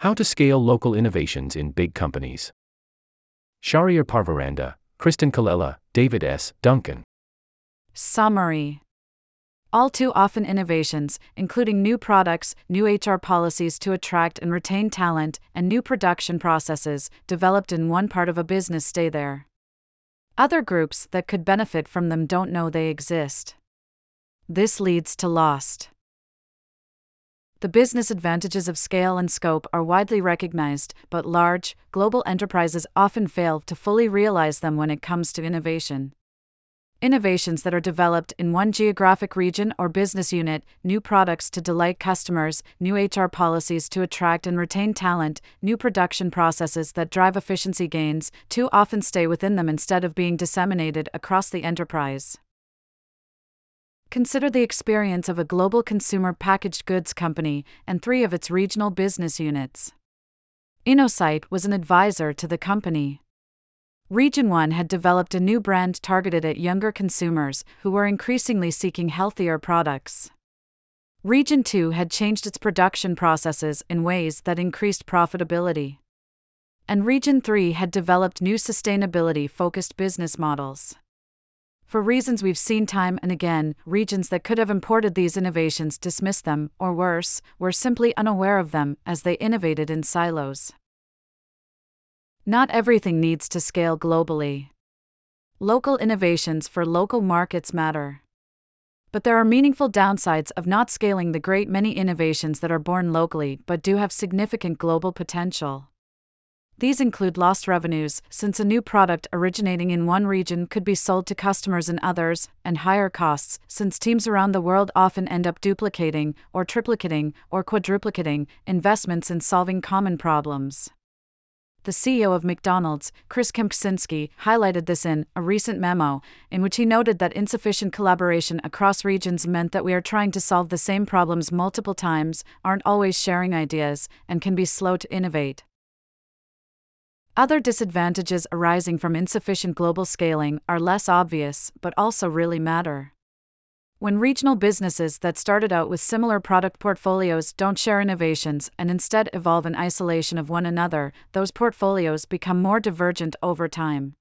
How to scale local innovations in big companies. Shahryar Parvaranda, Kristen Colella, David S. Duncan. Summary All too often, innovations, including new products, new HR policies to attract and retain talent, and new production processes, developed in one part of a business, stay there. Other groups that could benefit from them don't know they exist. This leads to lost. The business advantages of scale and scope are widely recognized, but large, global enterprises often fail to fully realize them when it comes to innovation. Innovations that are developed in one geographic region or business unit, new products to delight customers, new HR policies to attract and retain talent, new production processes that drive efficiency gains, too often stay within them instead of being disseminated across the enterprise. Consider the experience of a global consumer packaged goods company and three of its regional business units. InnoSight was an advisor to the company. Region 1 had developed a new brand targeted at younger consumers who were increasingly seeking healthier products. Region 2 had changed its production processes in ways that increased profitability. And Region 3 had developed new sustainability focused business models. For reasons we've seen time and again, regions that could have imported these innovations dismissed them, or worse, were simply unaware of them as they innovated in silos. Not everything needs to scale globally. Local innovations for local markets matter. But there are meaningful downsides of not scaling the great many innovations that are born locally but do have significant global potential. These include lost revenues, since a new product originating in one region could be sold to customers in others, and higher costs, since teams around the world often end up duplicating, or triplicating, or quadruplicating investments in solving common problems. The CEO of McDonald's, Chris Kempczinski, highlighted this in a recent memo, in which he noted that insufficient collaboration across regions meant that we are trying to solve the same problems multiple times, aren't always sharing ideas, and can be slow to innovate. Other disadvantages arising from insufficient global scaling are less obvious, but also really matter. When regional businesses that started out with similar product portfolios don't share innovations and instead evolve in isolation of one another, those portfolios become more divergent over time.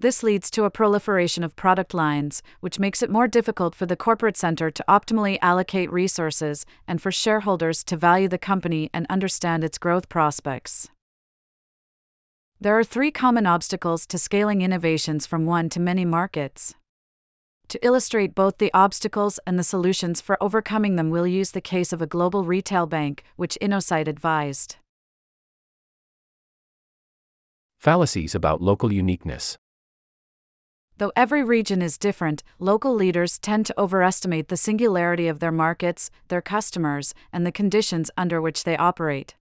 This leads to a proliferation of product lines, which makes it more difficult for the corporate center to optimally allocate resources and for shareholders to value the company and understand its growth prospects. There are three common obstacles to scaling innovations from one to many markets. To illustrate both the obstacles and the solutions for overcoming them, we'll use the case of a global retail bank, which InnoSight advised. Fallacies about local uniqueness. Though every region is different, local leaders tend to overestimate the singularity of their markets, their customers, and the conditions under which they operate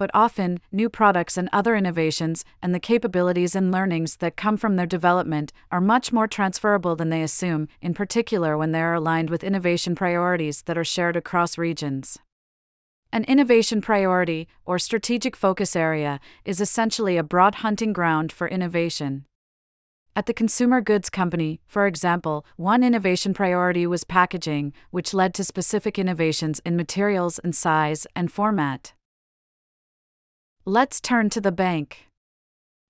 but often, new products and other innovations, and the capabilities and learnings that come from their development, are much more transferable than they assume, in particular when they are aligned with innovation priorities that are shared across regions. An innovation priority, or strategic focus area, is essentially a broad hunting ground for innovation. At the consumer goods company, for example, one innovation priority was packaging, which led to specific innovations in materials and size and format. Let's turn to the bank.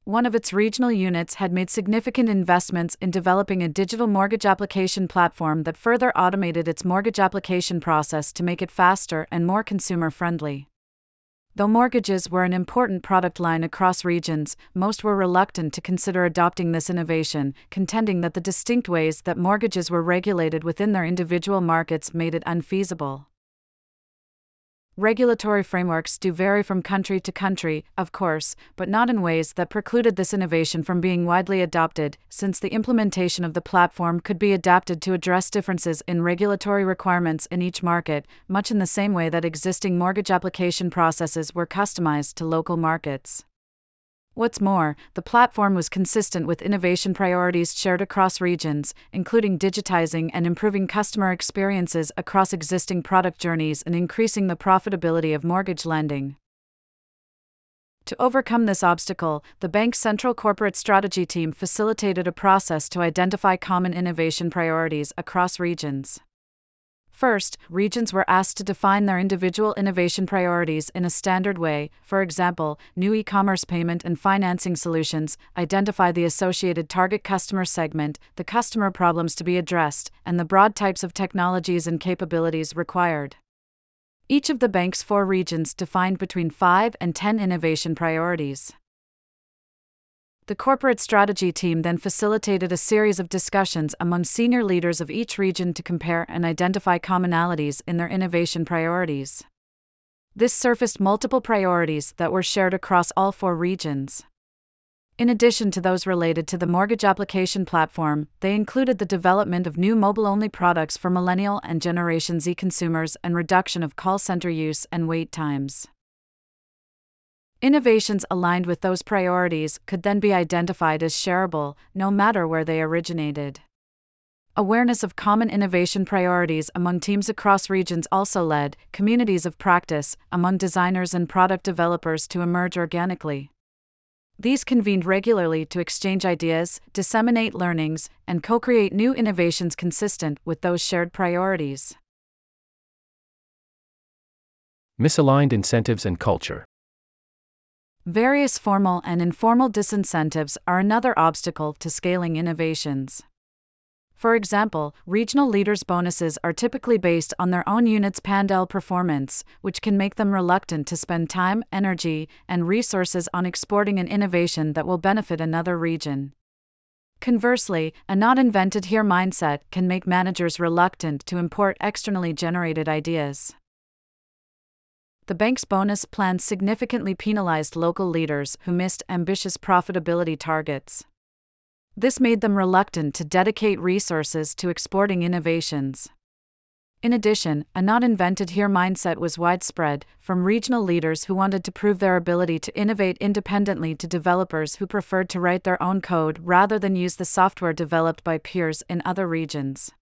One of its regional units had made significant investments in developing a digital mortgage application platform that further automated its mortgage application process to make it faster and more consumer friendly. Though mortgages were an important product line across regions, most were reluctant to consider adopting this innovation, contending that the distinct ways that mortgages were regulated within their individual markets made it unfeasible. Regulatory frameworks do vary from country to country, of course, but not in ways that precluded this innovation from being widely adopted, since the implementation of the platform could be adapted to address differences in regulatory requirements in each market, much in the same way that existing mortgage application processes were customized to local markets. What's more, the platform was consistent with innovation priorities shared across regions, including digitizing and improving customer experiences across existing product journeys and increasing the profitability of mortgage lending. To overcome this obstacle, the bank's central corporate strategy team facilitated a process to identify common innovation priorities across regions. First, regions were asked to define their individual innovation priorities in a standard way, for example, new e commerce payment and financing solutions, identify the associated target customer segment, the customer problems to be addressed, and the broad types of technologies and capabilities required. Each of the bank's four regions defined between 5 and 10 innovation priorities. The corporate strategy team then facilitated a series of discussions among senior leaders of each region to compare and identify commonalities in their innovation priorities. This surfaced multiple priorities that were shared across all four regions. In addition to those related to the mortgage application platform, they included the development of new mobile only products for Millennial and Generation Z consumers and reduction of call center use and wait times. Innovations aligned with those priorities could then be identified as shareable, no matter where they originated. Awareness of common innovation priorities among teams across regions also led communities of practice among designers and product developers to emerge organically. These convened regularly to exchange ideas, disseminate learnings, and co create new innovations consistent with those shared priorities. Misaligned incentives and culture. Various formal and informal disincentives are another obstacle to scaling innovations. For example, regional leaders' bonuses are typically based on their own unit's P&L performance, which can make them reluctant to spend time, energy, and resources on exporting an innovation that will benefit another region. Conversely, a not invented here mindset can make managers reluctant to import externally generated ideas the bank's bonus plan significantly penalized local leaders who missed ambitious profitability targets. This made them reluctant to dedicate resources to exporting innovations. In addition, a not invented here mindset was widespread, from regional leaders who wanted to prove their ability to innovate independently to developers who preferred to write their own code rather than use the software developed by peers in other regions.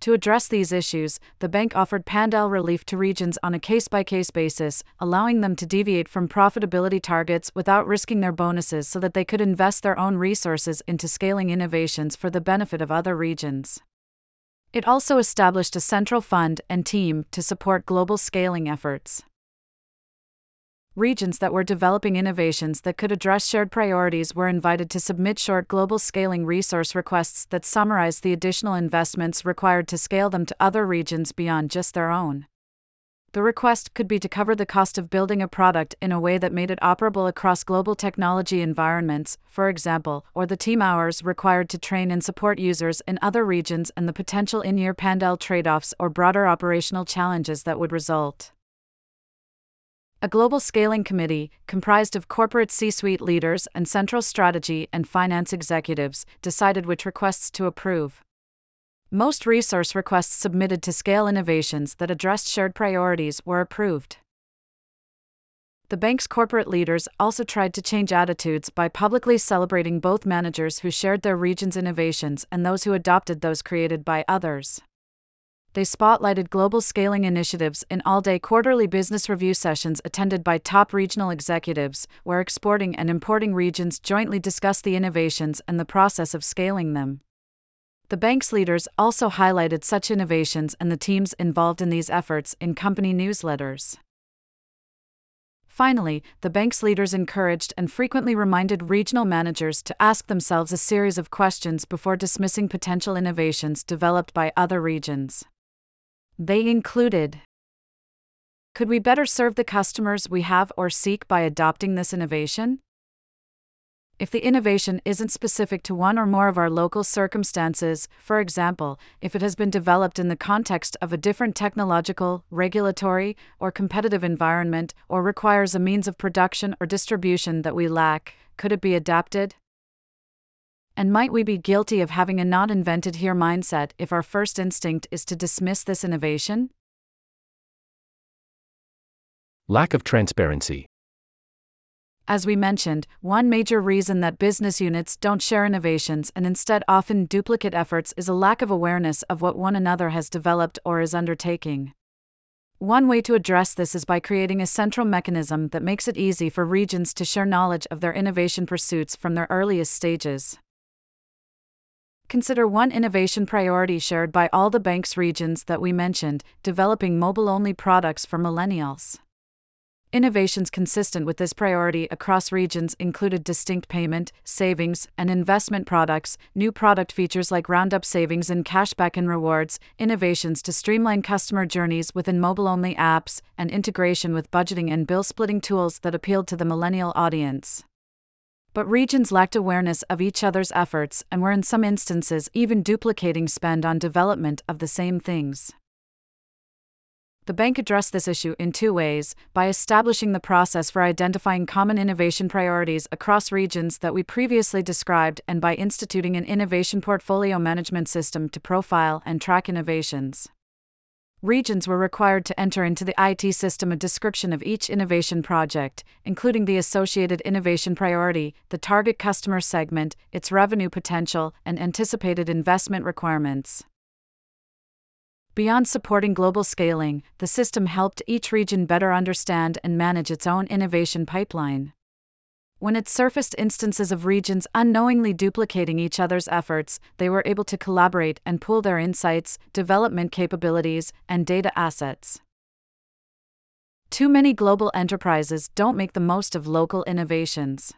To address these issues, the bank offered P&L relief to regions on a case by case basis, allowing them to deviate from profitability targets without risking their bonuses so that they could invest their own resources into scaling innovations for the benefit of other regions. It also established a central fund and team to support global scaling efforts regions that were developing innovations that could address shared priorities were invited to submit short global scaling resource requests that summarize the additional investments required to scale them to other regions beyond just their own. The request could be to cover the cost of building a product in a way that made it operable across global technology environments, for example, or the team hours required to train and support users in other regions and the potential in year P&L trade offs or broader operational challenges that would result. A global scaling committee, comprised of corporate C suite leaders and central strategy and finance executives, decided which requests to approve. Most resource requests submitted to scale innovations that addressed shared priorities were approved. The bank's corporate leaders also tried to change attitudes by publicly celebrating both managers who shared their region's innovations and those who adopted those created by others they spotlighted global scaling initiatives in all day quarterly business review sessions attended by top regional executives, where exporting and importing regions jointly discussed the innovations and the process of scaling them. The bank's leaders also highlighted such innovations and the teams involved in these efforts in company newsletters. Finally, the bank's leaders encouraged and frequently reminded regional managers to ask themselves a series of questions before dismissing potential innovations developed by other regions. They included Could we better serve the customers we have or seek by adopting this innovation? If the innovation isn't specific to one or more of our local circumstances, for example, if it has been developed in the context of a different technological, regulatory, or competitive environment, or requires a means of production or distribution that we lack, could it be adapted? And might we be guilty of having a not invented here mindset if our first instinct is to dismiss this innovation? Lack of transparency. As we mentioned, one major reason that business units don't share innovations and instead often duplicate efforts is a lack of awareness of what one another has developed or is undertaking. One way to address this is by creating a central mechanism that makes it easy for regions to share knowledge of their innovation pursuits from their earliest stages. Consider one innovation priority shared by all the bank's regions that we mentioned developing mobile only products for millennials. Innovations consistent with this priority across regions included distinct payment, savings, and investment products, new product features like Roundup savings and cashback and rewards, innovations to streamline customer journeys within mobile only apps, and integration with budgeting and bill splitting tools that appealed to the millennial audience. But regions lacked awareness of each other's efforts and were in some instances even duplicating spend on development of the same things. The bank addressed this issue in two ways by establishing the process for identifying common innovation priorities across regions that we previously described and by instituting an innovation portfolio management system to profile and track innovations. Regions were required to enter into the IT system a description of each innovation project, including the associated innovation priority, the target customer segment, its revenue potential, and anticipated investment requirements. Beyond supporting global scaling, the system helped each region better understand and manage its own innovation pipeline. When it surfaced instances of regions unknowingly duplicating each other's efforts, they were able to collaborate and pool their insights, development capabilities, and data assets. Too many global enterprises don't make the most of local innovations.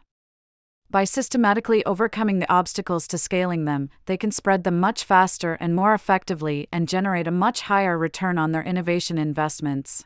By systematically overcoming the obstacles to scaling them, they can spread them much faster and more effectively and generate a much higher return on their innovation investments.